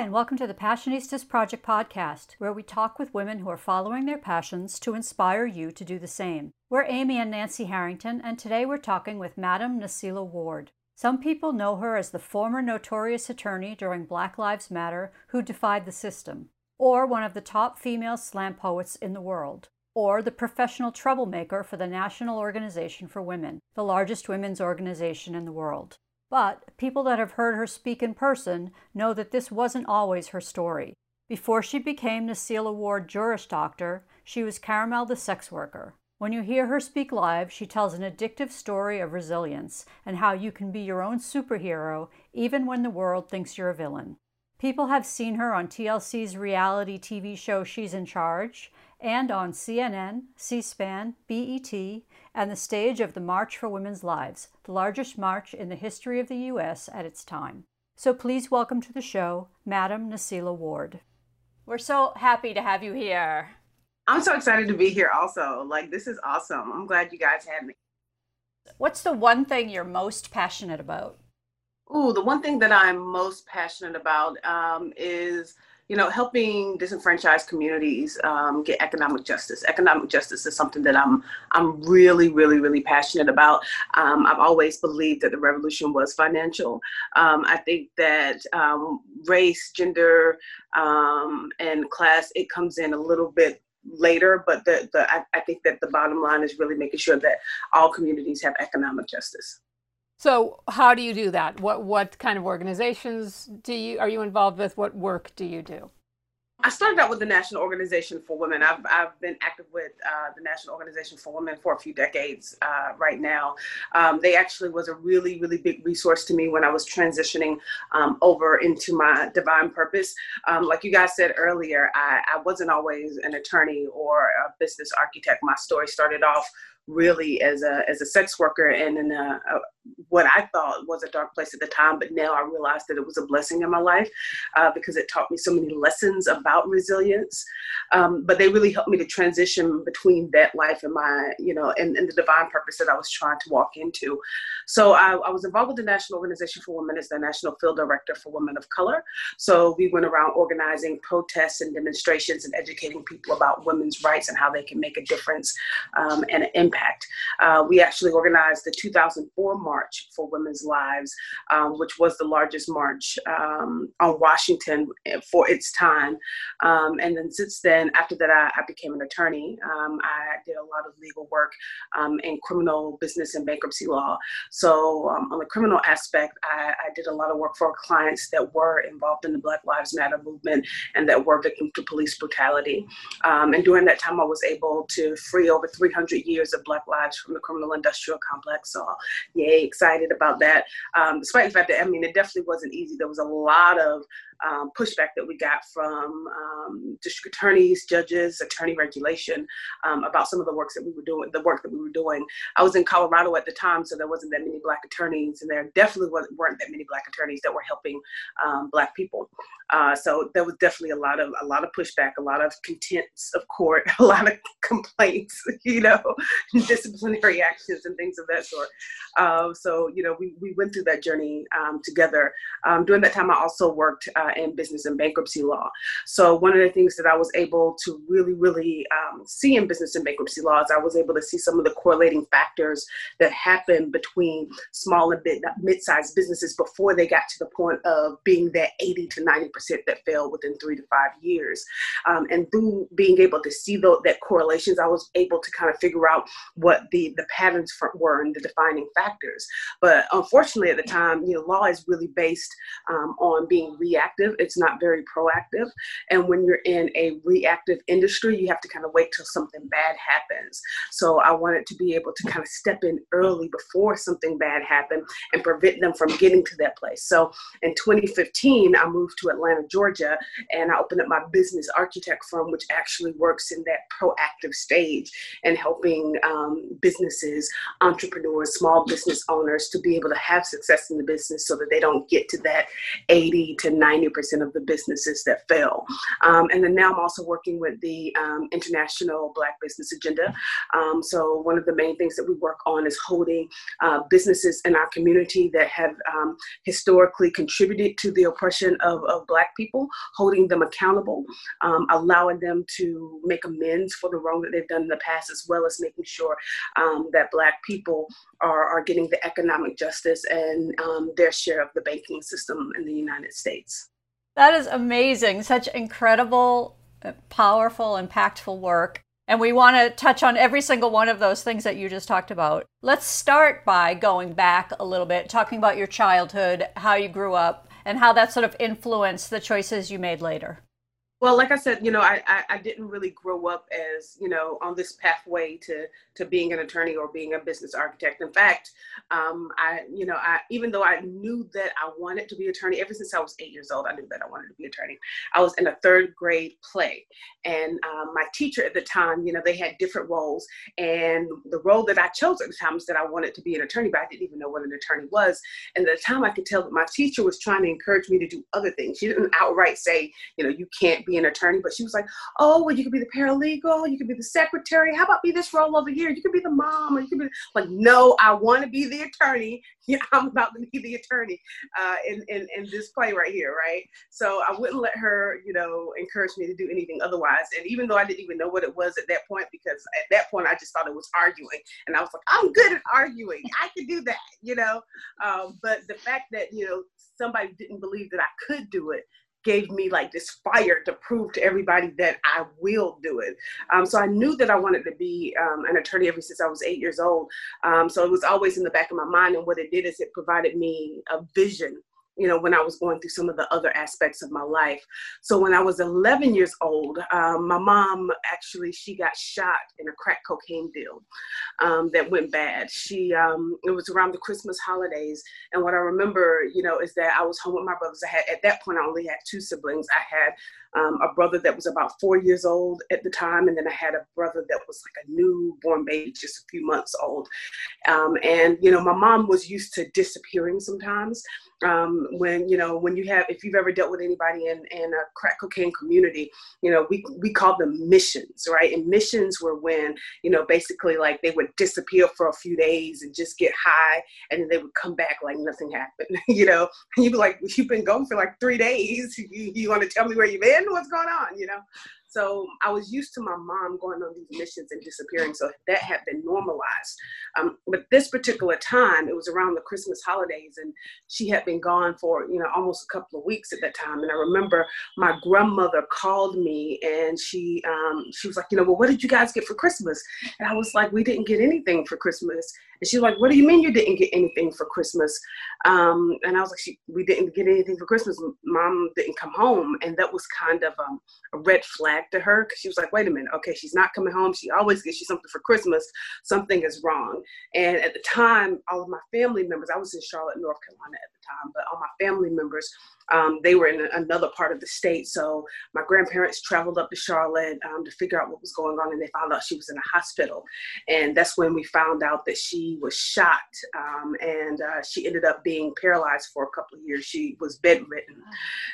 Hi, and welcome to the Passionistas Project podcast, where we talk with women who are following their passions to inspire you to do the same. We're Amy and Nancy Harrington, and today we're talking with Madam Nselaa Ward. Some people know her as the former notorious attorney during Black Lives Matter who defied the system, or one of the top female slam poets in the world, or the professional troublemaker for the National Organization for Women, the largest women's organization in the world. But people that have heard her speak in person know that this wasn't always her story. Before she became Nselaa Ward Juris Doctor, she was Caramel the sex worker. When you hear her speak live, she tells an addictive story of resilience and how you can be your own superhero even when the world thinks you're a villain. People have seen her on TLC's reality TV show She's in Charge and on CNN, C SPAN, BET, and the stage of the March for Women's Lives, the largest march in the history of the U.S. at its time. So please welcome to the show, Madam Nselaa Ward. We're so happy to have you here. I'm so excited to be here also. Like, this is awesome. I'm glad you guys had me. What's the one thing you're most passionate about? Ooh, the one thing that I'm most passionate about um, is you know, helping disenfranchised communities um, get economic justice. Economic justice is something that I'm I'm really, really, really passionate about. Um, I've always believed that the revolution was financial. Um, I think that um, race, gender, um, and class it comes in a little bit later, but the, the I, I think that the bottom line is really making sure that all communities have economic justice. So how do you do that? What what kind of organizations do you are you involved with? What work do you do? I started out with the National Organization for Women. I've, I've been active with uh, the National Organization for Women for a few decades uh, right now. Um, they actually was a really, really big resource to me when I was transitioning um, over into my divine purpose. Um, like you guys said earlier, I, I wasn't always an attorney or a business architect. My story started off really as a as a sex worker and in a, a, what I thought was a dark place at the time, but now I realized that it was a blessing in my life uh, because it taught me so many lessons about resilience. Um, but they really helped me to transition between that life and my, you know, and, and the divine purpose that I was trying to walk into. So I, I, was involved with the National Organization for Women as the National Field Director for Women of Color. So we went around organizing protests and demonstrations and educating people about women's rights and how they can make a difference um, and an impact. Uh, we actually organized the 2004 March for Women's Lives, um, which was the largest march um, on Washington for its time. Um, and then since then, after that, I, I became an attorney. Um, I did a lot of legal work um, in criminal business and bankruptcy law. So um, on the criminal aspect, I, I, did a lot of work for clients that were involved in the Black Lives Matter movement and that were victims to police brutality. and during that time, I was able to free over 300 years of Black lives from the criminal industrial complex. So, yay, excited about that. Um, despite the fact that, I mean, it definitely wasn't easy. There was a lot of um, pushback that we got from um, district attorneys, judges, attorney regulation um, about some of the works that we were doing, the work that we were doing. I was in Colorado at the time, so there wasn't that many Black attorneys, and there definitely weren't that many Black attorneys that were helping um, Black people. Uh, so there was definitely a lot of a lot of pushback, a lot of contempts of court, a lot of complaints, you know, disciplinary actions and things of that sort. Uh, so you know, we we went through that journey um, together. Um, during that time, I also worked. Uh, in business and bankruptcy law. So one of the things that I was able to really, really um, see in business and bankruptcy law is I was able to see some of the correlating factors that happen between small and mid-sized businesses before they got to the point of being that 80 to 90% that fail within three to five years. Um, and through being able to see the, that correlations, I was able to kind of figure out what the, the patterns for, were and the defining factors. But unfortunately at the time, you know, law is really based um, on being reactive reactive, it's not very proactive. And when you're in a reactive industry, you have to kind of wait till something bad happens. So I wanted to be able to kind of step in early before something bad happened and prevent them from getting to that place. So in 2015, I moved to Atlanta, Georgia, and I opened up my business architect firm, which actually works in that proactive stage and helping um, businesses, entrepreneurs, small business owners to be able to have success in the business so that they don't get to that 80 to 90% of the businesses that fail. Um, and then now I'm also working with the um, International Black Business Agenda. Um, so one of the main things that we work on is holding uh, businesses in our community that have um, historically contributed to the oppression of, of Black people, holding them accountable, um, allowing them to make amends for the wrong that they've done in the past, as well as making sure um, that Black people are, are getting the economic justice and their share of the banking system in the United States. That is amazing. Such incredible, uh, powerful, impactful work. And we want to touch on every single one of those things that you just talked about. Let's start by going back a little bit, talking about your childhood, how you grew up, and how that sort of influenced the choices you made later. Well, like I said, you know, I, I, I, didn't really grow up as, you know, on this pathway to, to being an attorney or being a business architect. In fact, um, I, you know, I, even though I knew that I wanted to be attorney, ever since I was eight years old, I knew that I wanted to be an attorney. I was in a third grade play and um, my teacher at the time, you know, they had different roles and the role that I chose at the time was that I wanted to be an attorney, but I didn't even know what an attorney was. And at the time I could tell that my teacher was trying to encourage me to do other things. She didn't outright say, you know, you can't be an attorney, but she was like, oh, well, you could be the paralegal, you could be the secretary. How about be this role over here? You could be the mom, or you could be like, no, I want to be the attorney. Yeah, I'm about to be the attorney uh, in, in, in this play right here, right? So I wouldn't let her, you know, encourage me to do anything otherwise. And even though I didn't even know what it was at that point, because at that point I just thought it was arguing. And I was like, I'm good at arguing. I can do that, you know? Um, but the fact that, you know, somebody didn't believe that I could do it gave me like this fire to prove to everybody that I will do it. Um, so I knew that I wanted to be um, an attorney ever since I was eight years old. Um, so it was always in the back of my mind. And what it did is it provided me a vision you know, when I was going through some of the other aspects of my life. So when I was 11 years old, um, my mom actually she got shot in a crack cocaine deal um, that went bad. She um, it was around the Christmas holidays, and what I remember, you know, is that I was home with my brothers. I had at that point I only had two siblings. I had um, a brother that was about four years old at the time, and then I had a brother that was like a newborn baby, just a few months old. Um, and you know, my mom was used to disappearing sometimes um, when you know when you have if you've ever dealt with anybody in, in a crack cocaine community you know we, we call them missions right? And missions were when you know basically like they would disappear for a few days and just get high and then they would come back like nothing happened you know? And you'd be like you've been gone for like three days. You, you want to tell me where you've been? What's going on? You know so I was used to my mom going on these missions and disappearing. So that had been normalized. Um, but this particular time, it was around the Christmas holidays, and she had been gone for you know almost a couple of weeks at that time. And I remember my grandmother called me, and she um, she was like, you know, well, what did you guys get for Christmas? And I was like, we didn't get anything for Christmas. And she's like, what do you mean you didn't get anything for Christmas? Um, and I was like, we didn't get anything for Christmas. Mom didn't come home. And that was kind of um, a red flag to her because she was like, wait a minute, okay, she's not coming home. She always gets you something for Christmas. Something is wrong. And at the time, all of my family members, I was in Charlotte, North Carolina at the time, but all my family members um, they were in another part of the state. So my grandparents traveled up to Charlotte um, to figure out what was going on, and they found out she was in a hospital. And that's when we found out that she was shot, um, and uh, she ended up being paralyzed for a couple of years. She was bedridden.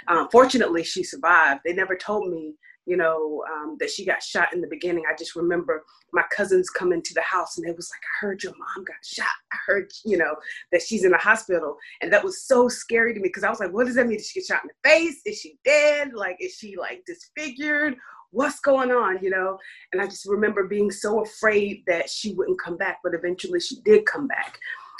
Um, fortunately, she survived. They never told me you know, um, that she got shot in the beginning. I just remember my cousins coming to the house and they was like, I heard your mom got shot. I heard, you know, that she's in the hospital. And that was so scary to me because I was like, what does that mean? Did she get shot in the face? Is she dead? Like, is she like disfigured? What's going on, you know? And I just remember being so afraid that she wouldn't come back, but eventually she did come back.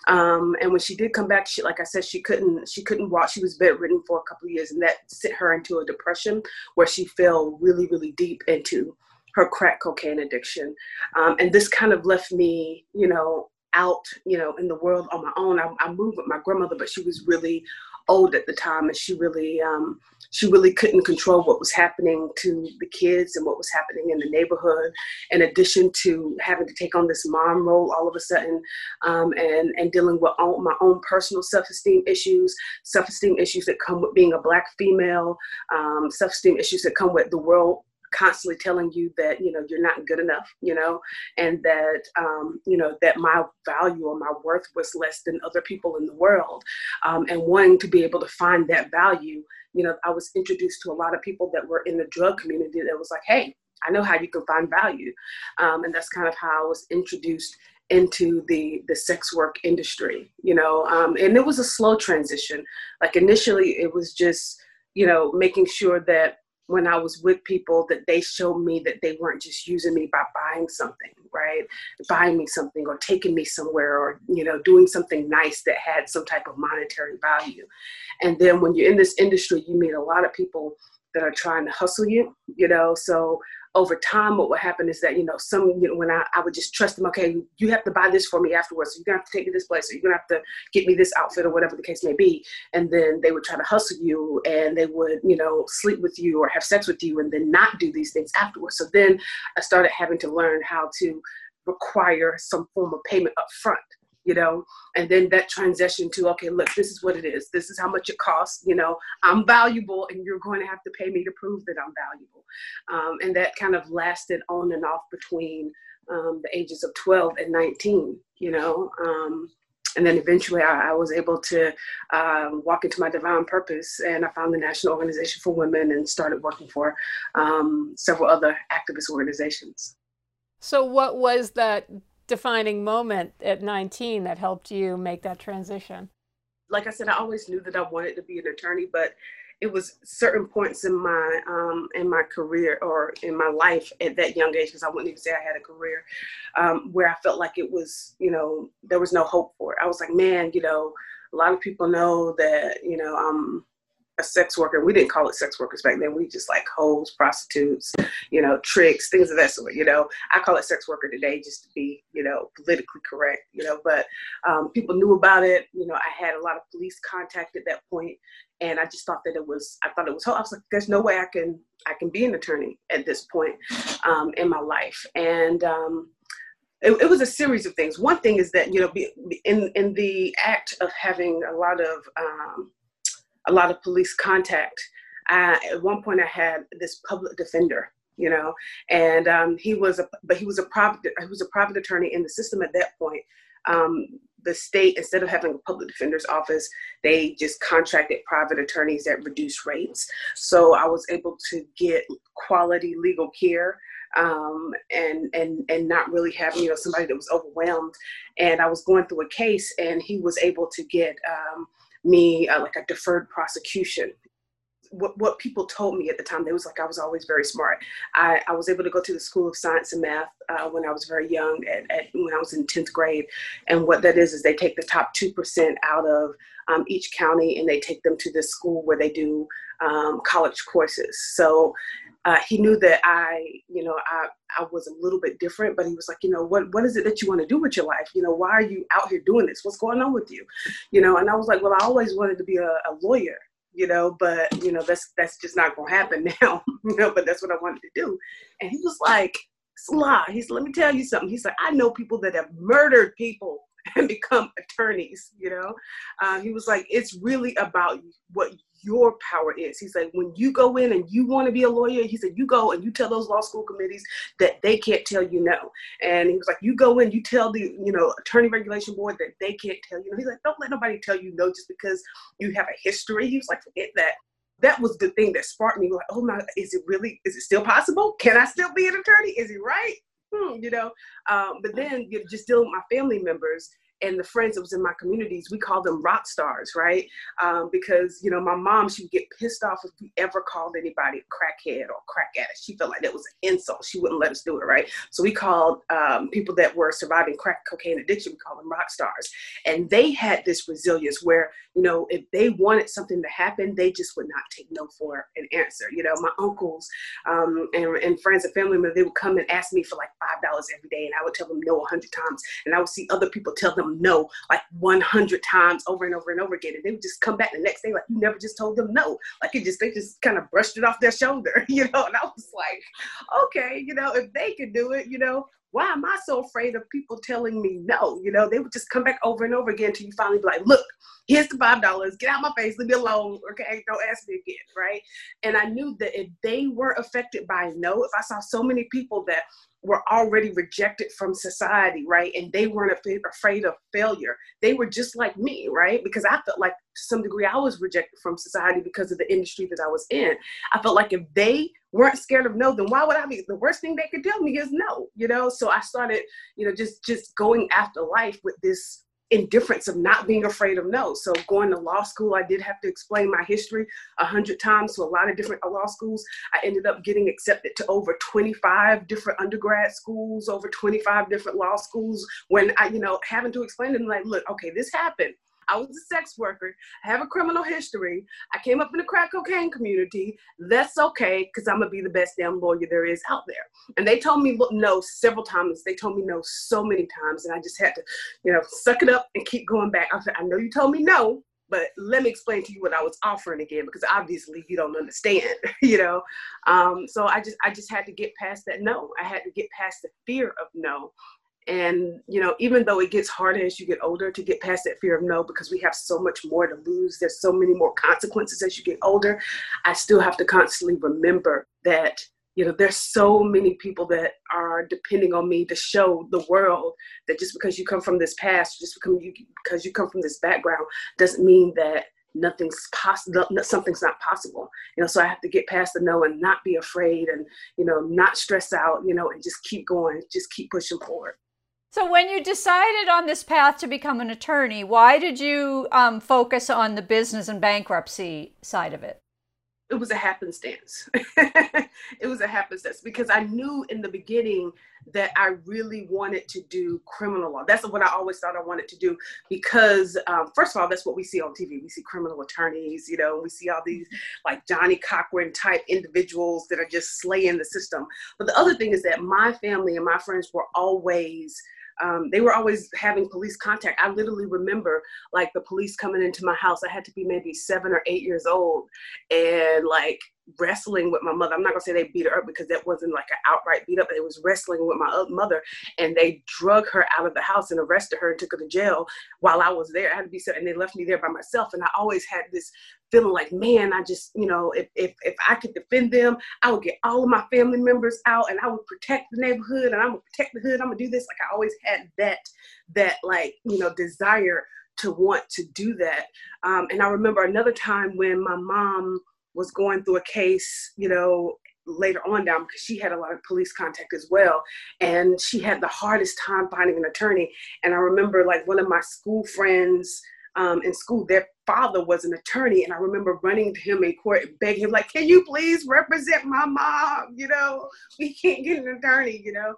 Um, and when she did come back, she, like I said, she couldn't, she couldn't walk. She was bedridden for a couple years, and that sent her into a depression where she fell really, really deep into her crack cocaine addiction. Um, and this kind of left me, you know, out, you know, in the world on my own. I, I moved with my grandmother, but she was really old at the time, and she really um, she really couldn't control what was happening to the kids and what was happening in the neighborhood. In addition to having to take on this mom role all of a sudden, um, and and dealing with all, my own personal self esteem issues, self esteem issues that come with being a black female, um, self esteem issues that come with the world constantly telling you that you know you're not good enough you know and that um, you know that my value or my worth was less than other people in the world um, and wanting to be able to find that value you know i was introduced to a lot of people that were in the drug community that was like hey i know how you can find value um, and that's kind of how i was introduced into the the sex work industry you know um, and it was a slow transition. Like initially it was just you know making sure that when I was with people that they showed me that they weren't just using me by buying something, right? Buying me something or taking me somewhere or, you know, doing something nice that had some type of monetary value. And then when you're in this industry, you meet a lot of people that are trying to hustle you, you know. So over time, what would happen is that, you know, some, you know, when I, I would just trust them, okay, you have to buy this for me afterwards. So you're gonna have to take me this place, or you're gonna have to get me this outfit or whatever the case may be. And then they would try to hustle you and they would, you know, sleep with you or have sex with you and then not do these things afterwards. So then I started having to learn how to require some form of payment up front you know and then that transition to okay look this is what it is. This is how much it costs you know. I'm valuable and you're going to have to pay me to prove that i'm valuable. Um, and that kind of lasted on and off between um, the ages of 12 and 19 you know. Um, and then eventually I, I was able to uh, walk into my divine purpose and i found the national organization for women and started working for um, several other activist organizations. So what was that defining moment at 19 that helped you make that transition? Like I said, I always knew that I wanted to be an attorney, but it was certain points in my um, in my career or in my life at that young age, because I wouldn't even say I had a career, um, where I felt like it was, you know, there was no hope for it. I was like, man, you know, a lot of people know that, you know, I'm a sex worker. We didn't call it sex workers back then. We just like hoes, prostitutes, you know, tricks, things of that sort. You know, I call it sex worker today just to be, you know, politically correct. You know, but um, people knew about it. You know, I had a lot of police contact at that point, and I just thought that it was. I thought it was. I was like, there's no way I can I can be an attorney at this point um, in my life, and. Um, it, it, was a series of things. One thing is that you know, in in the act of having a lot of um, a lot of police contact. At one point, I had this public defender, you know, and um, he was a, but he was a private, he was a private attorney in the system at that point. Um, the state, instead of having a public defender's office, they just contracted private attorneys at reduced rates. So I was able to get quality legal care um, and and and not really having you know somebody that was overwhelmed. And I was going through a case, and he was able to get um, me uh, like a deferred prosecution what, what people told me at the time, they was like I was always very smart. I, I was able to go to the School of Science and Math uh, when I was very young, at, at, when I was in 10th grade. And what that is, is they take the top 2% out of um, each county and they take them to this school where they do um, college courses. So uh, he knew that I, you know, I, I was a little bit different, but he was like, you know, what, what is it that you want to do with your life? You know, why are you out here doing this? What's going on with you? You know, and I was like, well, I always wanted to be a, a lawyer, you know, but you know, that's, that's just not going to happen now, you know, but that's what I wanted to do. And he was like, Sla, he said, let me tell you something. He's like, I know people that have murdered people and become attorneys, you know? Uh, he was like, it's really about what your power is. He's like, when you go in and you want to be a lawyer, he said, you go and you tell those law school committees that they can't tell you no. And he was like, you go in, you tell the, you know, attorney regulation board that they can't tell you no. He's like, don't let nobody tell you no just because you have a history. He was like, forget that. That was the thing that sparked me. Like, oh my, is it really, is it still possible? Can I still be an attorney? Is he right? Hmm, you know, um, but then you know, just dealing with my family members and the friends that was in my communities, we called them rock stars, right? Um, because you know, my mom, she would get pissed off if we ever called anybody a crackhead or crack addict. She felt like that was an insult. She wouldn't let us do it, right? So we called um, people that were surviving crack cocaine addiction, we called them rock stars, and they had this resilience where you know, if they wanted something to happen, they just would not take no for an answer. You know, my uncles um, and, and friends and family members, they would come and ask me for like five dollars every day, and I would tell them no a hundred times, and I would see other people tell them no like 100 times over and over and over again. And they would just come back the next day like, you never just told them no. Like it just, they just kind of brushed it off their shoulder, you know? And I was like, okay, you know, if they could do it, you know, why am I so afraid of people telling me no? You know, they would just come back over and over again until you finally be like, look, here's the five dollars, get out my face, leave me alone, okay? Don't ask me again, right? And I knew that if they were affected by no, if I saw so many people that were already rejected from society, right? And they weren't afraid of failure. They were just like me, right? Because I felt like to some degree I was rejected from society because of the industry that I was in. I felt like if they weren't scared of no, then why would I be? The worst thing they could tell me is no, you know? So I started, you know, just just going after life with this indifference of not being afraid of no. So going to law school, I did have to explain my history a hundred times to a lot of different law schools. I ended up getting accepted to over 25 different undergrad schools, over 25 different law schools. When I, you know, having to explain them like, look, okay, this happened. I was a sex worker. I have a criminal history. I came up in the crack cocaine community. That's okay because I'm gonna be the best damn lawyer there is out there. And they told me no several times. They told me no so many times, and I just had to, you know, suck it up and keep going back. I said, I know you told me no, but let me explain to you what I was offering again because obviously you don't understand, you know. Um, so I just I just had to get past that no. I had to get past the fear of no and you know even though it gets harder as you get older to get past that fear of no because we have so much more to lose there's so many more consequences as you get older i still have to constantly remember that you know there's so many people that are depending on me to show the world that just because you come from this past just because you because you come from this background doesn't mean that nothing's possible something's not possible. You know so i have to get past the no and not be afraid and you know not stress out you know and just keep going just keep pushing forward so, when you decided on this path to become an attorney, why did you um, focus on the business and bankruptcy side of it? It was a happenstance. it was a happenstance because I knew in the beginning that I really wanted to do criminal law. That's what I always thought I wanted to do because, um, first of all, that's what we see on TV. We see criminal attorneys, you know, we see all these like Johnnie Cochran type individuals that are just slaying the system. But the other thing is that my family and my friends were always um, they were always having police contact. I literally remember like the police coming into my house. I had to be maybe seven or eight years old, and like wrestling with my mother. I'm not gonna say they beat her up because that wasn't like an outright beat up. It was wrestling with my mother, and they drug her out of the house and arrested her and took her to jail while I was there. I had to be so, and they left me there by myself. And I always had this feeling like, man, I just, you know, if if if I could defend them, I would get all of my family members out, and I would protect the neighborhood, and I'm gonna protect the hood. I'm gonna do this. Like I always had that that like you know desire to want to do that. Um, and I remember another time when my mom was going through a case, you know, later on down because she had a lot of police contact as well. And she had the hardest time finding an attorney. And I remember like one of my school friends um, in school, their father was an attorney. And I remember running to him in court and begging him, like, can you please represent my mom? You know, we can't get an attorney, you know?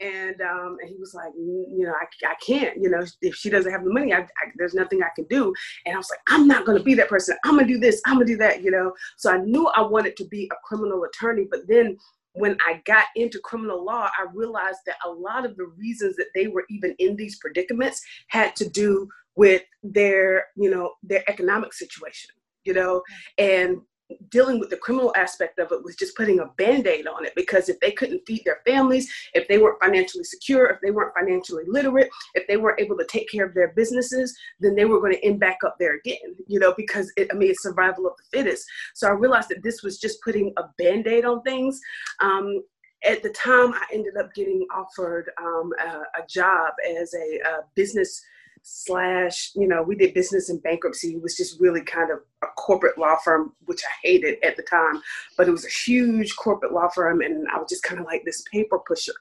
And um, and he was like, you know, I, I can't, you know, if she doesn't have the money, I, I, there's nothing I can do. And I was like, I'm not going to be that person. I'm gonna do this. I'm gonna do that, you know. So I knew I wanted to be a criminal attorney, but then when I got into criminal law, I realized that a lot of the reasons that they were even in these predicaments had to do with their, you know, their economic situation you know and dealing with the criminal aspect of it was just putting a band-aid on it because if they couldn't feed their families if they weren't financially secure if they weren't financially literate if they weren't able to take care of their businesses then they were going to end back up there again you know because it, i mean it's survival of the fittest so i realized that this was just putting a band-aid on things um, at the time i ended up getting offered um, a, a, job as a, a business slash, you know, we did business in bankruptcy. It was just really kind of a corporate law firm, which I hated at the time, but it was a huge corporate law firm. And I was just kind of like this paper pusher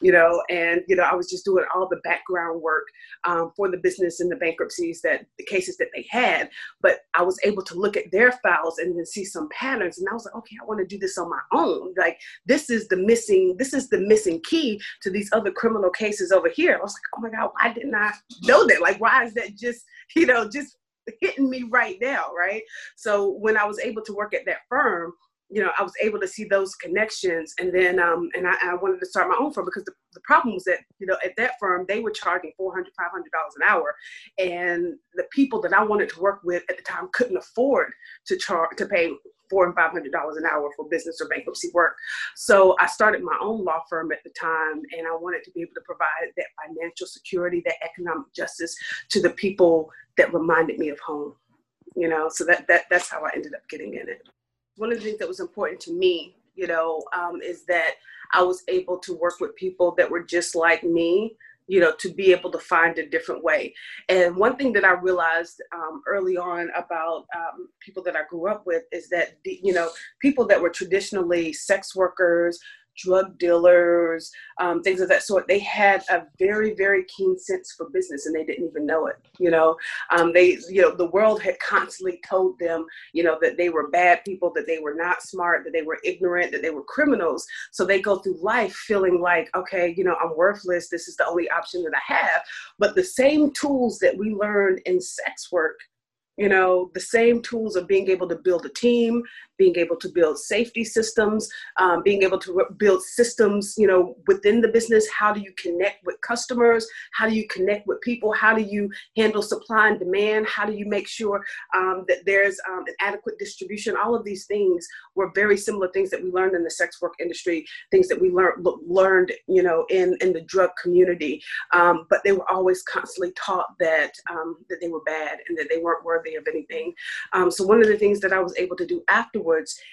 you know, and you know, I was just doing all the background work um, for the business and the bankruptcies that the cases that they had. But I was able to look at their files and then see some patterns, and I was like, okay, I want to do this on my own. Like this is the missing, this is the missing key to these other criminal cases over here. I was like, oh my god, why didn't I know that? Like, why is that just, you know, just hitting me right now, right? So when I was able to work at that firm, you know, I was able to see those connections. And then, um, and I, I, wanted to start my own firm because the, the problem was that, you know, at that firm, they were charging $400, $500 an hour. And the people that I wanted to work with at the time couldn't afford to charge, to pay four and five hundred dollars an hour for business or bankruptcy work. So I started my own law firm at the time, and I wanted to be able to provide that financial security, that economic justice to the people that reminded me of home. You know, so that that that's how I ended up getting in it. One of the things that was important to me, you know, um, is that I was able to work with people that were just like me you know, to be able to find a different way. And one thing that I realized um, early on about um, people that I grew up with is that, you know, people that were traditionally sex workers, drug dealers, um, things of that sort. They had a very, very keen sense for business, and they didn't even know it. You know, um, they, you know, the world had constantly told them, you know, that they were bad people, that they were not smart, that they were ignorant, that they were criminals. So they go through life feeling like, okay, you know, I'm worthless. This is the only option that I have. But the same tools that we learned in sex work you know the same tools of being able to build a team being able to build safety systems, um, being able to build systems, you know, within the business. How do you connect with customers? How do you connect with people? How do you handle supply and demand? How do you make sure um, that there's um, an adequate distribution? All of these things were very similar things that we learned in the sex work industry, things that we learned learned, you know, in in the drug community. Um, but they were always constantly taught that um, that they were bad and that they weren't worthy of anything. Um, so one of the things that I was able to do after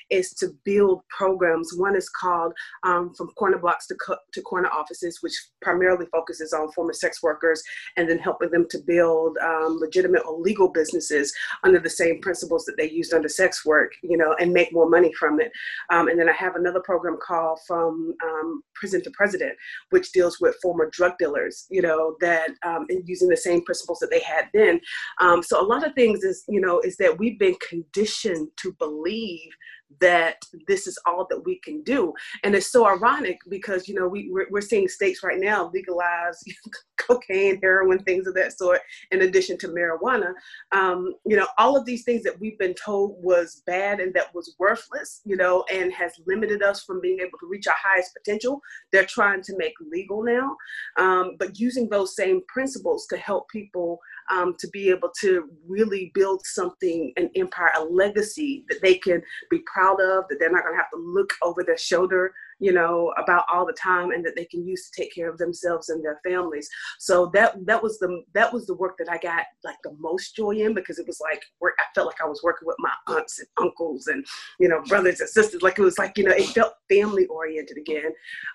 is to build programs. One is called um, From Corner Blocks to, Co- to Corner Offices, which primarily focuses on former sex workers and then helping them to build um, legitimate or legal businesses under the same principles that they used under sex work, you know, and make more money from it. Um, and then I have another program called From um, Prison to President, which deals with former drug dealers, you know, that um, using the same principles that they had then. Um, so a lot of things is, you know, is that we've been conditioned to believe believe that this is all that we can do. And it's so ironic because, you know, we, we're, we're seeing states right now legalize cocaine, heroin, things of that sort, in addition to marijuana. Um, you know, all of these things that we've been told was bad and that was worthless, you know, and has limited us from being able to reach our highest potential, they're trying to make legal now. Um, but using those same principles to help people um, to be able to really build something, an empire, a legacy that they can be proud of, that they're not going to have to look over their shoulder you know, about all the time and that they can use to take care of themselves and their families. So that that was the that was the work that I got like the most joy in because it was like work I felt like I was working with my aunts and uncles and you know brothers and sisters. Like it was like, you know, it felt family oriented again.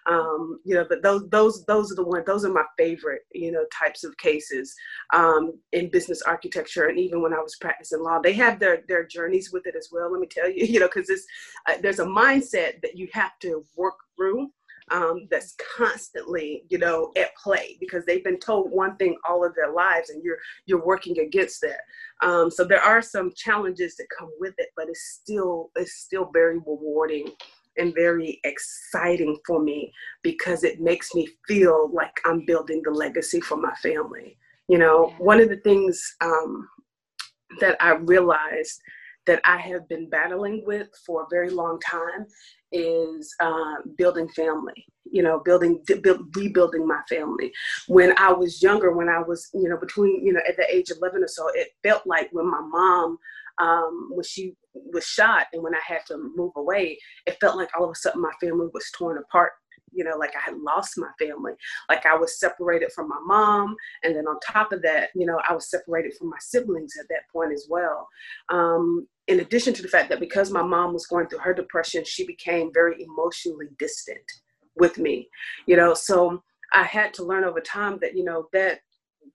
Um, you know, but those those those are the ones those are my favorite, you know, types of cases um, in business architecture and even when I was practicing law. They have their their journeys with it as well, let me tell you, you know, because uh, there's a mindset that you have to work through um, that's constantly, you know, at play because they've been told one thing all of their lives, and you're you're working against that. Um, so there are some challenges that come with it, but it's still it's still very rewarding and very exciting for me because it makes me feel like I'm building the legacy for my family. You know, one of the things um, that I realized that I have been battling with for a very long time is uh, building family you know building build, rebuilding my family. When i was younger when i was you know between you know at the age of 11 or so it felt like when my mom um, when she was shot and when i had to move away it felt like all of a sudden my family was torn apart you know, like I had lost my family. Like I was separated from my mom. And then on top of that, you know, I was separated from my siblings at that point as well. Um, in addition to the fact that because my mom was going through her depression, she became very emotionally distant with me, you know, so I had to learn over time that, you know, that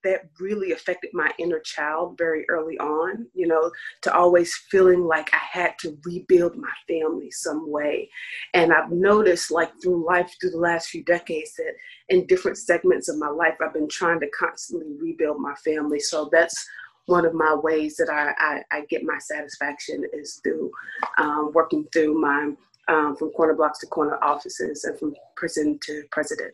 that really affected my inner child very early on, you know, to always feeling like I had to rebuild my family some way. And I've noticed, like, through life, through the last few decades, that in different segments of my life, I've been trying to constantly rebuild my family. So that's one of my ways that I, I, I get my satisfaction is through um, working through my um, from corner blocks to corner offices and from prison to president.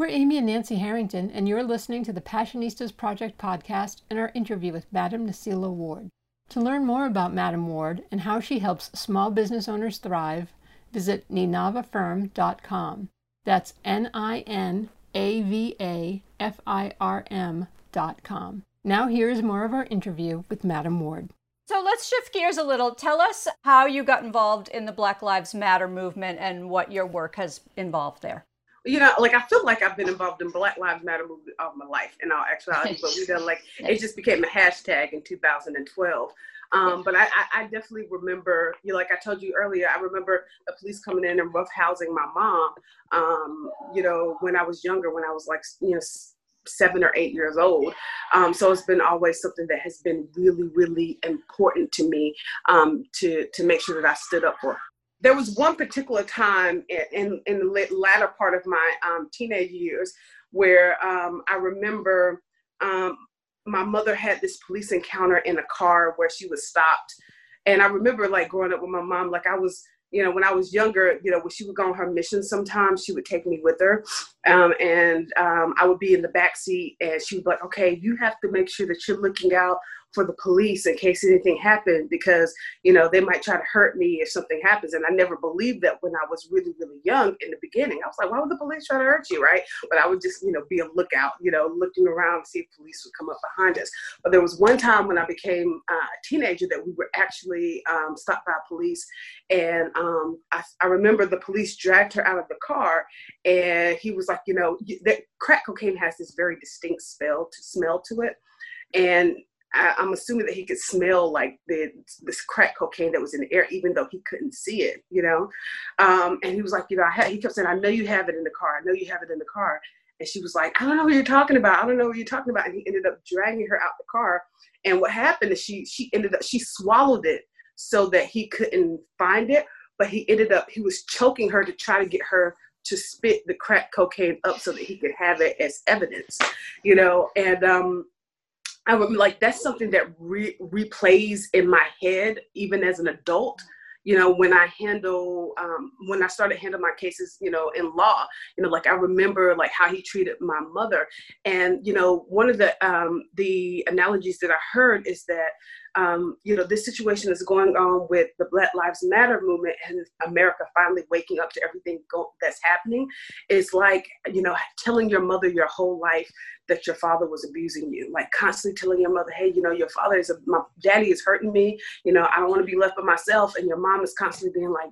We're Amy and Nancy Harrington, and you're listening to the Passionistas Project podcast and our interview with Madam Nselaa Ward. To learn more about Madam Ward and how she helps small business owners thrive, visit ninavafirm.com. That's N I N A V A F I R M.com. Now, here is more of our interview with Madam Ward. So let's shift gears a little. Tell us how you got involved in the Black Lives Matter movement and what your work has involved there. You know, like I feel like I've been involved in Black Lives Matter movement all my life in all actuality, but we done like it just became a hashtag in 2012. Um, but I, I, definitely remember, you know, like I told you earlier, I remember the police coming in and roughhousing my mom, um, you know, when I was younger, when I was like, you know, seven or eight years old. Um, so it's been always something that has been really, really important to me um, to to make sure that I stood up for. There was one particular time in in, the latter part of my um, teenage years where um, I remember um, my mother had this police encounter in a car where she was stopped, and I remember like growing up with my mom, like I was you know, when I was younger, you know, when she would go on her mission, sometimes she would take me with her, um, and um, I would be in the back seat, and she would be like, "Okay, you have to make sure that you're looking out for the police in case anything happened because you know they might try to hurt me if something happens. And i never believed that when i was really really young in the beginning. I was like why would the police try to hurt you right? But i would just you know be a lookout you know looking around see if police would come up behind us. But there was one time when i became uh, a teenager that we were actually um, stopped by police. And um, I, I remember the police dragged her out of the car and he was like you know that crack cocaine has this very distinct smell to smell to it. And I, am assuming that he could smell like the this crack cocaine that was in the air, even though he couldn't see it, you know. Um, and he was like, you know, I had, he kept saying, I know you have it in the car. I know you have it in the car. And she was like, I don't know what you're talking about. I don't know what you're talking about. And he ended up dragging her out the car. And what happened is she she ended up she swallowed it so that he couldn't find it. But he ended up he was choking her to try to get her to spit the crack cocaine up so that he could have it as evidence, you know. And um, I would like that's something that re- replays in my head even as an adult. You know, when I handle um, when I started handling my cases, you know, in law, you know, like I remember like how he treated my mother, and you know, one of the um, the analogies that I heard is that um, you know, this situation is going on with the Black Lives Matter movement and America finally waking up to everything go- that's happening. It's like, you know, telling your mother your whole life that your father was abusing you, like constantly telling your mother, hey, you know, your father is, a, my daddy is hurting me, you know, I don't want to be left by myself. And your mom is constantly being like,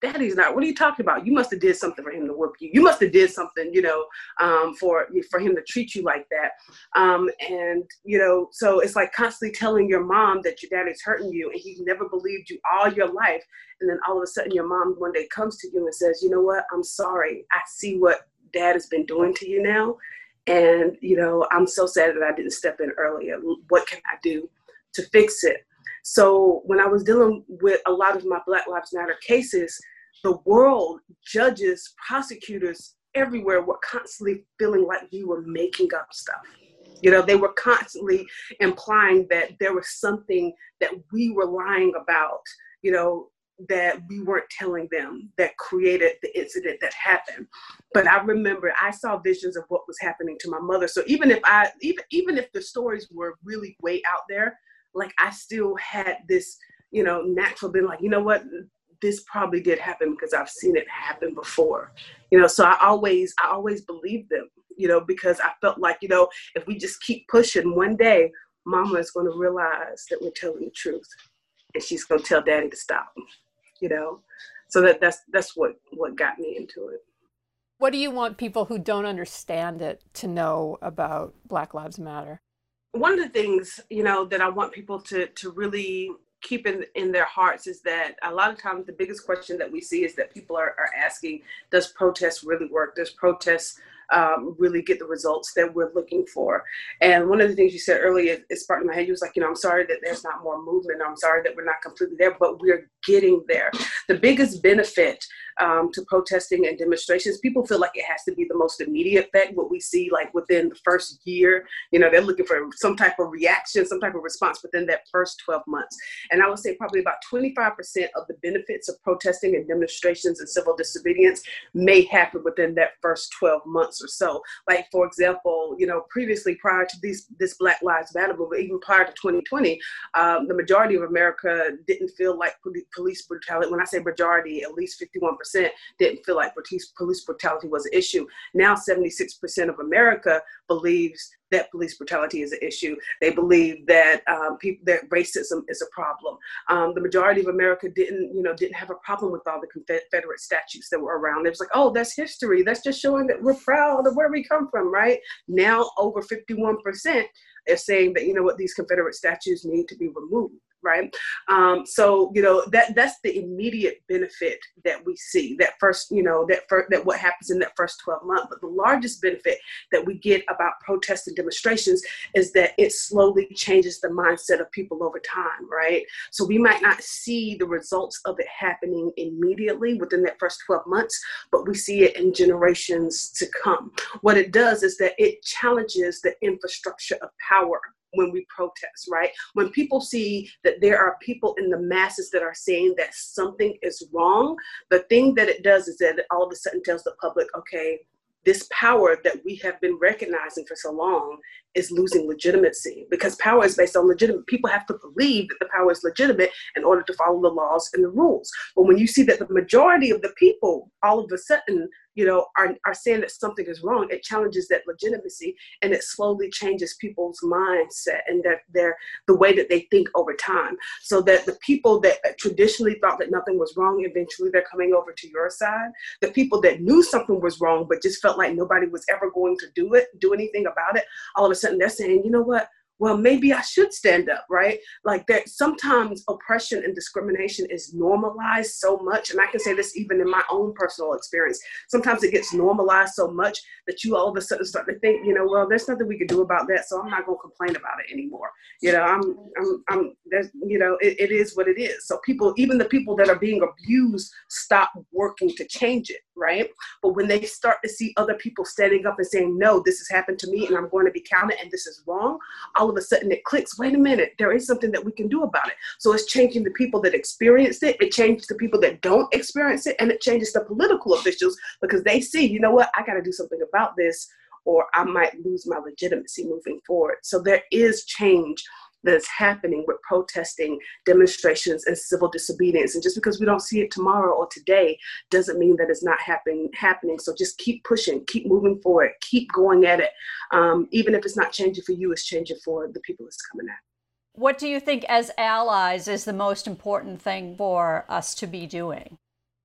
daddy's not what are you talking about? You must have did something for him to whoop you. You must have did something you know um, for for him to treat you like that. Um, and you know so it's like constantly telling your mom that your daddy's hurting you and he never believed you all your life. And then all of a sudden your mom one day comes to you and says you know what? I'm sorry. I see what dad has been doing to you now. And you know i'm so sad that i didn't step in earlier. What can i do to fix it so when I was dealing with a lot of my Black Lives Matter cases, the world, judges, prosecutors everywhere were constantly feeling like we were making up stuff. You know, they were constantly implying that there was something that we were lying about, you know, that we weren't telling them that created the incident that happened. But I remember I saw visions of what was happening to my mother. So even if I even even if the stories were really way out there, like I still had this, you know, natural being like, you know what, this probably did happen because I've seen it happen before. You know, so I always I always believed them, you know, because I felt like, you know, if we just keep pushing one day, mama is going to realize that we're telling the truth and she's going to tell daddy to stop. You know. So that that's that's what what got me into it. What do you want people who don't understand it to know about Black Lives Matter? One of the things you know that i want people to to really keep in in their hearts is that a lot of times the biggest question that we see is that people are, are asking does protest really work does protest um, really get the results that we're looking for. And one of the things you said earlier is sparked in my head. You was like, you know, I'm sorry that there's not more movement. I'm sorry that we're not completely there, but we're getting there. The biggest benefit um, to protesting and demonstrations, people feel like it has to be the most immediate effect. What we see, like within the first year, you know, they're looking for some type of reaction, some type of response within that first 12 months. And I would say probably about 25% of the benefits of protesting and demonstrations and civil disobedience may happen within that first 12 months or so. Like for example, you know, previously prior to these this Black Lives Matter movement, even prior to 2020, um, the majority of America didn't feel like police brutality. When I say majority, at least 51% didn't feel like police, brutality was an issue. Now 76% of America believes that police brutality is an issue. They believe that um, people that racism is a problem. Um, the majority of America didn't, you know, didn't have a problem with all the Confederate statues that were around. It was like, oh, that's history. That's just showing that we're proud of where we come from, right? Now over 51% are saying that you know what these Confederate statues need to be removed right? Um, so you know that that's the immediate benefit that we see. That first, you know, that first, that what happens in that first 12 months. But the largest benefit that we get about protests and demonstrations is that it slowly changes the mindset of people over time, right? So we might not see the results of it happening immediately within that first 12 months, but we see it in generations to come. What it does is that it challenges the infrastructure of power when we protest, right? When people see that there are people in the masses that are saying that something is wrong, the thing that it does is that it all of a sudden tells the public, okay, this power that we have been recognizing for so long is losing legitimacy because power is based on legitimate people have to believe that the power is legitimate in order to follow the laws and the rules but when you see that the majority of the people all of a sudden you know, are, are saying that something is wrong, it challenges that legitimacy and it slowly changes people's mindset and their, their the way that they think over time. So that the people that traditionally thought that nothing was wrong, eventually they're coming over to your side. The people that knew something was wrong but just felt like nobody was ever going to do it, do anything about it, all of a sudden they're saying, you know what? Well, maybe I should stand up, right? Like that sometimes oppression and discrimination is normalized so much. And I can say this even in my own personal experience. Sometimes it gets normalized so much that you all of a sudden start to think, you know, well, there's nothing we can do about that. So I'm not going to complain about it anymore. You know, I'm, I'm, I'm, there's, you know, it, it is what it is. So people, even the people that are being abused, stop working to change it, right? But when they start to see other people standing up and saying, no, this has happened to me and I'm going to be counted and this is wrong, of a sudden it clicks wait a minute there is something that we can do about it. So it's changing the people that experience it it changes the people that don't experience it and it changes the political officials because they see you know what i got to do something about this or i might lose my legitimacy moving forward. So there is change that's happening with protesting, demonstrations, and civil disobedience. And just because we don't see it tomorrow or today doesn't mean that it's not happen, happening. So just keep pushing, keep moving forward, keep going at it. Um, even if it's not changing for you, it's changing for the people it's coming at. What do you think, as allies, is the most important thing for us to be doing?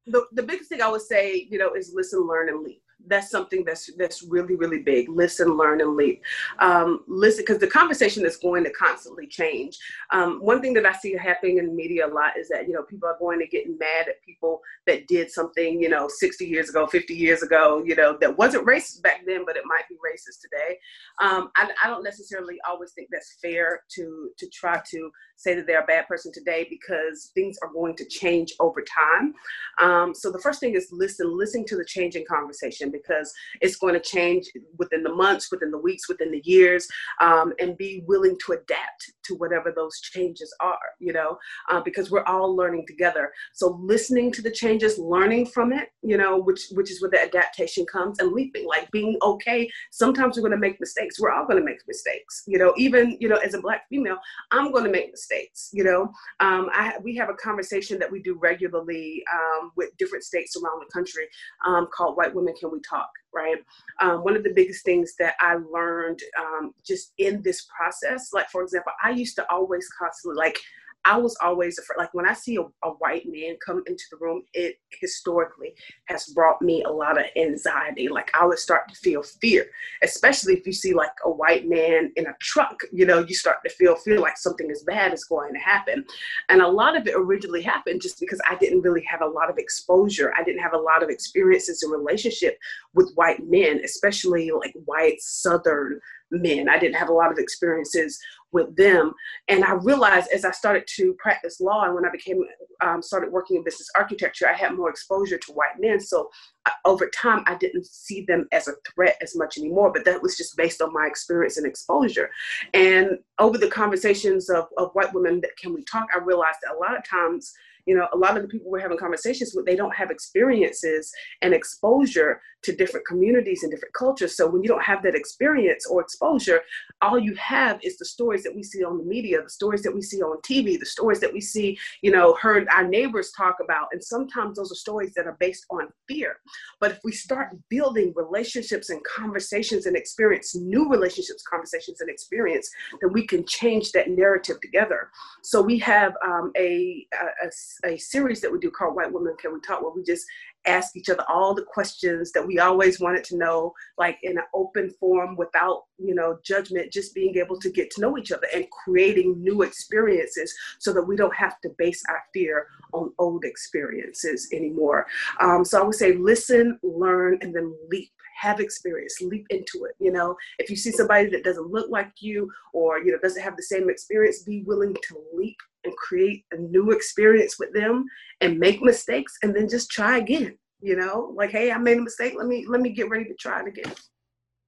The, the biggest thing I would say, you know, is listen, learn, and lead that's something that's that's really really big. Listen learn and leap. Um, listen because the conversation is going to constantly change. Um, one thing that i see happening in the media a lot is that you know people are going to get mad at people that did something you know 60 years ago 50 years ago you know that wasn't racist back then but it might be racist today. Um, I, I don't necessarily always think that's fair to to try to say that they're a bad person today because things are going to change over time. Um, so the first thing is listen listen to the change in conversation because it's going to change within the months, within the weeks, within the years, um, and be willing to adapt to whatever those changes are, you know, uh, because we're all learning together. So listening to the changes, learning from it, you know, which which is where the adaptation comes, and leaping, like being okay. Sometimes we're going to make mistakes. We're all going to make mistakes, you know. Even you know, as a black female, I'm going to make mistakes. You know, um, I we have a conversation that we do regularly um, with different states around the country um, called "White Women Can We Talk, right? Um, one of the biggest things that I learned um, just in this process, like for example, I used to always constantly like I was always afraid. Like when I see a, a, white man come into the room, it historically has brought me a lot of anxiety. Like I would start to feel fear, especially if you see like a white man in a truck. You know, you start to feel feel like something as bad is going to happen. And a lot of it originally happened just because I didn't really have a lot of exposure. I didn't have a lot of experiences in relationship with white men, especially like white Southern men. I didn't have a lot of experiences with them. And I realized as I started to practice law and when I became, um, started working in business architecture, I had more exposure to white men. So uh, over time, I didn't see them as a threat as much anymore, but that was just based on my experience and exposure. And over the conversations of, of white women that can we talk, I realized that a lot of times you know, a lot of the people we're having conversations with, they don't have experiences and exposure to different communities and different cultures. So when you don't have that experience or exposure, all you have is the stories that we see on the media, the stories that we see on TV, the stories that we see, you know, heard our neighbors talk about. And sometimes those are stories that are based on fear. But if we start building relationships and conversations and experience new relationships, conversations, and experience, then we can change that narrative together. So we have um, a, a, a series that we do called White Women Can We Talk, where we just ask each other all the questions that we always wanted to know, like in an open form without, you know, judgment, just being able to get to know each other and creating new experiences so that we don't have to base our fear on old experiences anymore. Um, so I would say listen, learn, and then leap. Have experience. Leap into it you know? If you see somebody that doesn't look like you or you know doesn't have the same experience be willing to leap and create a new experience with them and make mistakes and then just try again you know like hey i made a mistake let me let me get ready to try it again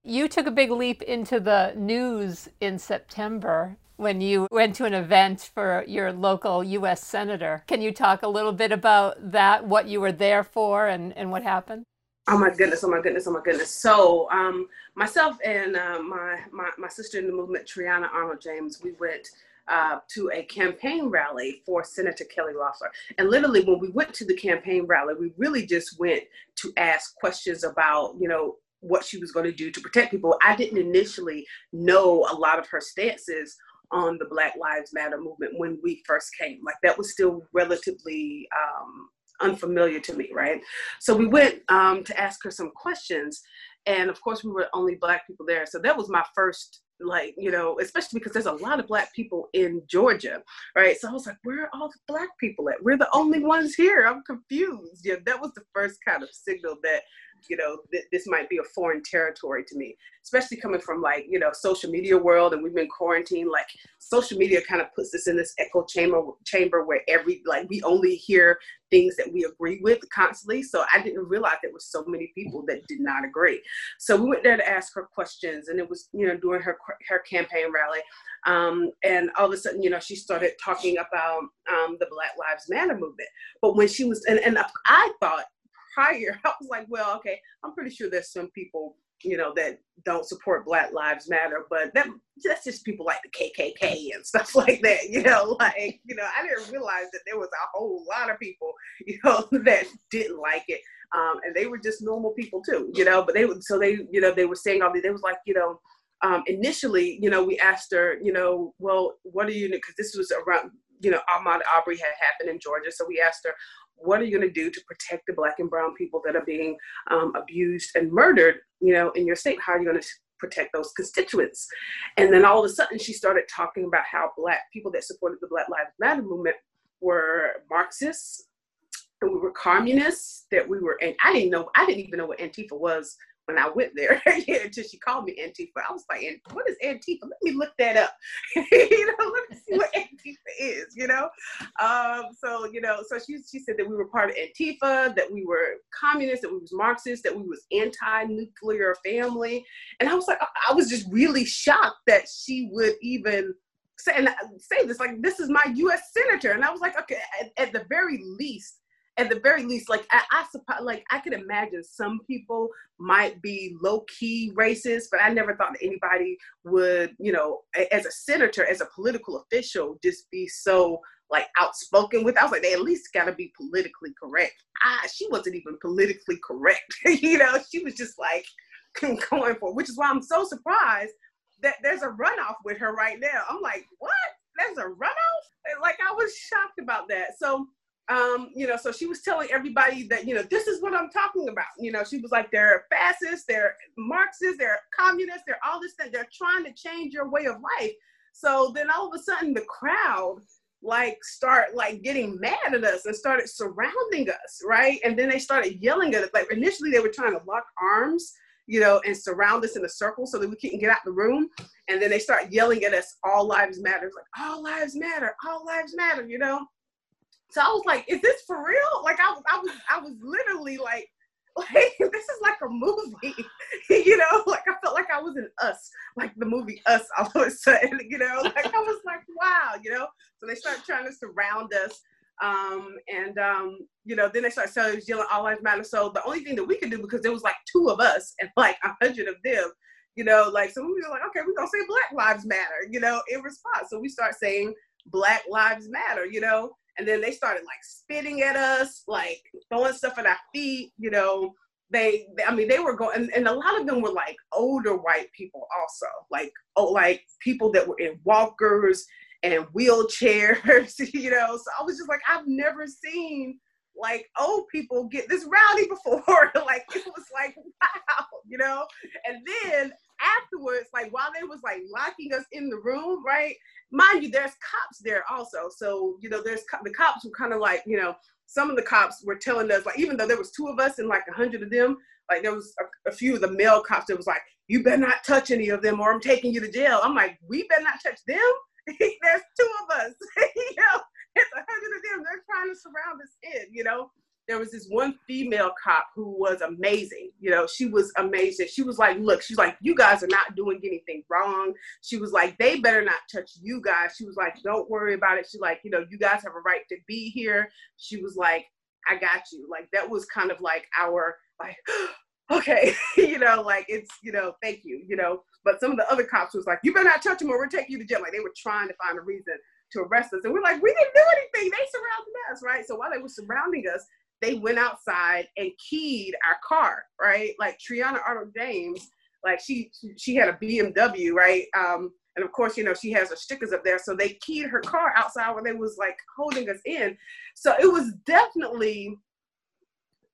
you took a big leap into the news in september when you went to an event for your local US senator. Can you talk a little bit about that, what you were there for, and, and what happened? Oh my goodness! Oh my goodness! Oh my goodness! So, um, myself and uh, my, my my sister in the movement, Triana Arnold James, we went uh, to a campaign rally for Senator Kelly Loeffler. And literally, when we went to the campaign rally, we really just went to ask questions about, you know, what she was going to do to protect people. I didn't initially know a lot of her stances on the Black Lives Matter movement when we first came. Like that was still relatively um, unfamiliar to me, right? So we went um, to ask her some questions, and of course we were only black people there. So that was my first like you know especially because there's a lot of black people in georgia right? So i was like where are all the black people at? We're the only ones here. I'm confused. Yeah that was the first kind of signal that you know, th- this might be a foreign territory to me, especially coming from like, you know, social media world and we've been quarantined. Like social media kind of puts us in this echo chamber chamber where every like we only hear things that we agree with constantly. So I didn't realize there were so many people that did not agree. So we went there to ask her questions and it was, you know, during her her campaign rally. Um, and all of a sudden, you know, she started talking about um, the Black Lives Matter movement. But when she was, and, and I thought prior, I was like, well, okay, I'm pretty sure there's some people, you know, that don't support Black Lives Matter, but that that's just people like the KKK and stuff like that, you know, like, you know, I didn't realize that there was a whole lot of people, you know, that didn't like it. Um, and they were just normal people too, you know, but they would, so they, you know, they were saying all these, they was like, you know, um, initially, you know, we asked her, you know, well, what are you, because this was around, you know, Ahmaud Arbery had happened in Georgia. So we asked her, what are you going to do to protect the black and brown people that are being um, abused and murdered you know in your state? How are you going to protect those constituents? And then all of a sudden she started talking about how black people that supported the black lives matter movement were marxists and we were communists that we were and i didn't know i didn't even know what antifa was when I went there yeah, until she called me Antifa. I was like, what is Antifa? Let me look that up. you know, let me see what Antifa is, you know? Um, so, you know, so she, she said that we were part of Antifa, that we were communists, that we was Marxists, that we was anti-nuclear family. And I was like, I was just really shocked that she would even say, and say this, like, this is my U.S. senator. And I was like, okay, at, at the very least, at the very least, like I, I suppose, like I could imagine some people might be low key racist, but I never thought that anybody would, you know, as a senator, as a political official, just be so like outspoken with. I was like, they at least got to be politically correct. Ah, she wasn't even politically correct. you know, she was just like going for, which is why I'm so surprised that there's a runoff with her right now. I'm like, what? There's a runoff? Like I was shocked about that. So um, you know, so she was telling everybody that, you know, this is what I'm talking about. You know, she was like, they're fascists, they're Marxists, they're communists, they're all this thing. They're trying to change your way of life. So then all of a sudden the crowd like start like getting mad at us and started surrounding us, right? And then they started yelling at us. Like initially they were trying to lock arms, you know, and surround us in a circle so that we couldn't get out the room. And then they start yelling at us, all lives matter. It's like, all lives matter, all lives matter, you know? So I was like, is this for real? Like I was, I was, I was literally like, like this is like a movie, you know? Like I felt like I was in Us, like the movie Us. All of a sudden, you know, like I was like, wow, you know. So they started trying to surround us. Um, and um, you know, then they started selling yelling all lives matter. So the only thing that we could do because there was like two of us and like a hundred of them, you know, like so we were like, okay, we're gonna say Black Lives Matter, you know, in response. So we start saying Black Lives Matter, you know, and then they started like spitting at us, like throwing stuff at our feet, you know. They, they I mean, they were going, and, and a lot of them were like older white people, also, like oh, like people that were in walkers and wheelchairs, you know. So I was just like, I've never seen like old people get this rowdy before. like it was like, wow, you know. And then afterwards, like while they was like locking us in the room, right? Mind you, there's cops there also. So you know, there's co- the cops were kind of like, you know, some of the cops were telling us like, even though there was two of us and like a hundred of them, like there was a, a, few of the male cops that was like, you better not touch any of them or I'm taking you to jail. I'm like, we better not touch them. There's two of us. you know, it's a hundred of them. They're trying to surround us in, you know there was this one female cop who was amazing. You know, she was amazing. She was like, look, she's like, you guys are not doing anything wrong. She was like, they better not touch you guys. She was like, don't worry about it. She's like, you know, you guys have a right to be here. She was like, I got you. Like that was kind of like our like, okay, you know, like it's, you know, thank you, you know. But some of the other cops was like, you better not touch him or we'll take you to jail. Like they were trying to find a reason to arrest us. And we're like, we didn't do anything. They surrounded us, right? So while they were surrounding us, they went outside and keyed our car, right? Like Triana Arnold James, like she she had a BMW, right? Um, and of course, you know, she has her stickers up there. So they keyed her car outside when they was like holding us in. So it was definitely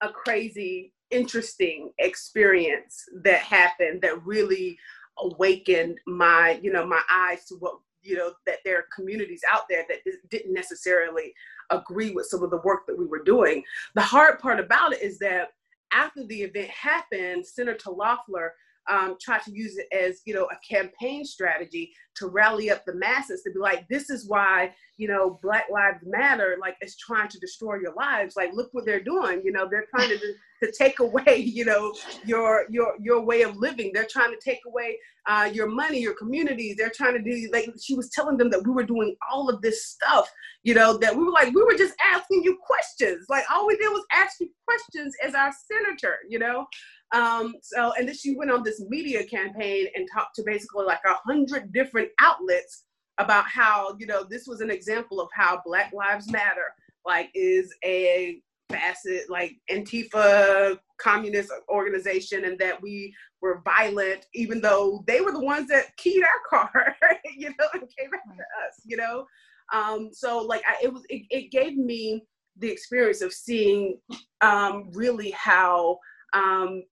a crazy, interesting experience that happened that really awakened my, you know, my eyes to what you know that there are communities out there that didn't necessarily agree with some of the work that we were doing. The hard part about it is that after the event happened, Senator Loeffler um, tried to use it as you know a campaign strategy to rally up the masses to be like this is why you know black lives matter like it's trying to destroy your lives. Like look what they're doing. You know they're trying to to take away you know your your your way of living. They're trying to take away uh, your money your communities. They're trying to do like she was telling them that we were doing all of this stuff you know that we were like we were just asking you questions. Like all we did was ask you questions as our senator you know um, so, and then she went on this media campaign and talked to basically like a hundred different outlets about how, you know, this was an example of how Black Lives Matter, like, is a facet, like Antifa communist organization, and that we were violent, even though they were the ones that keyed our car, you know, and came after us, you know. Um, so, like, I, it was, it, it gave me the experience of seeing um, really how um,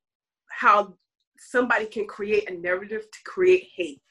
how somebody can create a narrative to create hate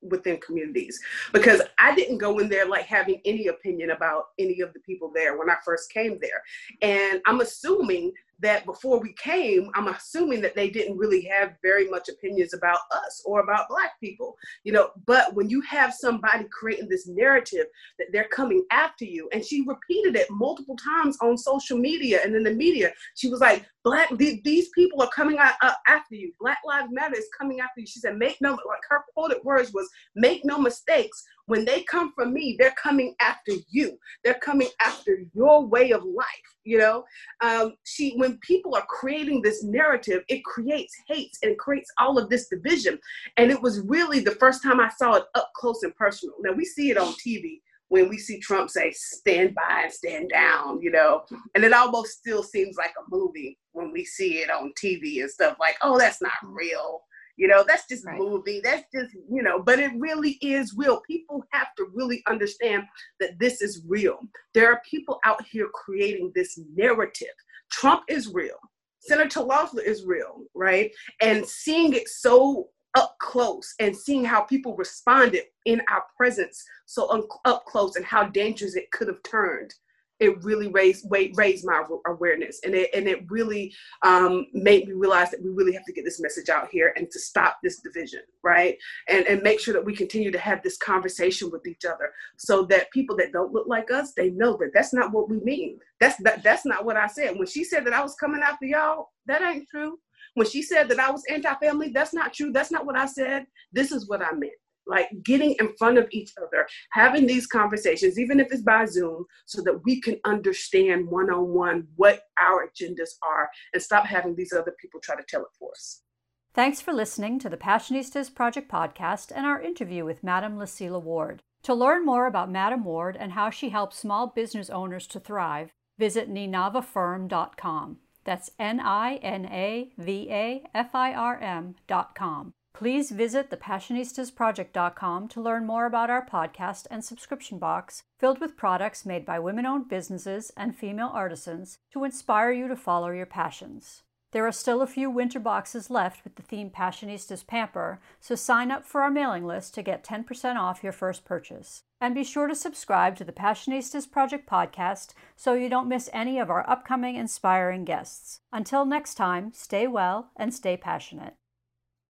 within communities because I didn't go in there like having any opinion about any of the people there when I first came there. And I'm assuming that before we came, I'm assuming that they didn't really have very much opinions about us or about Black people, you know. But when you have somebody creating this narrative that they're coming after you, and she repeated it multiple times on social media and in the media, she was like, "Black, these people are coming after you. Black Lives Matter is coming after you." She said, "Make no," like her quoted words was, "Make no mistakes." When they come from me, they're coming after you. They're coming after your way of life. You know, um, she when people are creating this narrative, it creates hate and creates all of this division. And it was really the first time I saw it up close and personal. Now we see it on TV when we see Trump say stand by and stand down, you know, and it almost still seems like a movie when we see it on TV and stuff like, oh, that's not real. You know, that's just right. movie. That's just, you know, but it really is real. People have to really understand that this is real. There are people out here creating this narrative. Trump is real. Senator Loeffler is real, right? And seeing it so up close and seeing how people responded in our presence so un- up close and how dangerous it could have turned it really raised raised my awareness. And it and it really um, made me realize that we really have to get this message out here and to stop this division right? And and make sure that we continue to have this conversation with each other so that people that don't look like us they know that that's not what we mean. That's that, that's not what i said. When she said that i was coming after y'all that ain't true. When she said that i was anti-family that's not true. That's not what i said. This is what i meant like getting in front of each other, having these conversations, even if it's by Zoom, so that we can understand one on one what our agendas are and stop having these other people try to tell it for us. Thanks for listening to the Passionistas Project podcast and our interview with Madam Nselaa Ward. To learn more about Madam Ward and how she helps small business owners to thrive, visit ninavafirm.com. That's N I N A V A F I R M.com. Please visit thepassionistasproject.com to learn more about our podcast and subscription box filled with products made by women owned businesses and female artisans to inspire you to follow your passions. There are still a few winter boxes left with the theme Passionistas Pamper, so sign up for our mailing list to get 10% off your first purchase. And be sure to subscribe to the Passionistas Project podcast so you don't miss any of our upcoming inspiring guests. Until next time, stay well and stay passionate.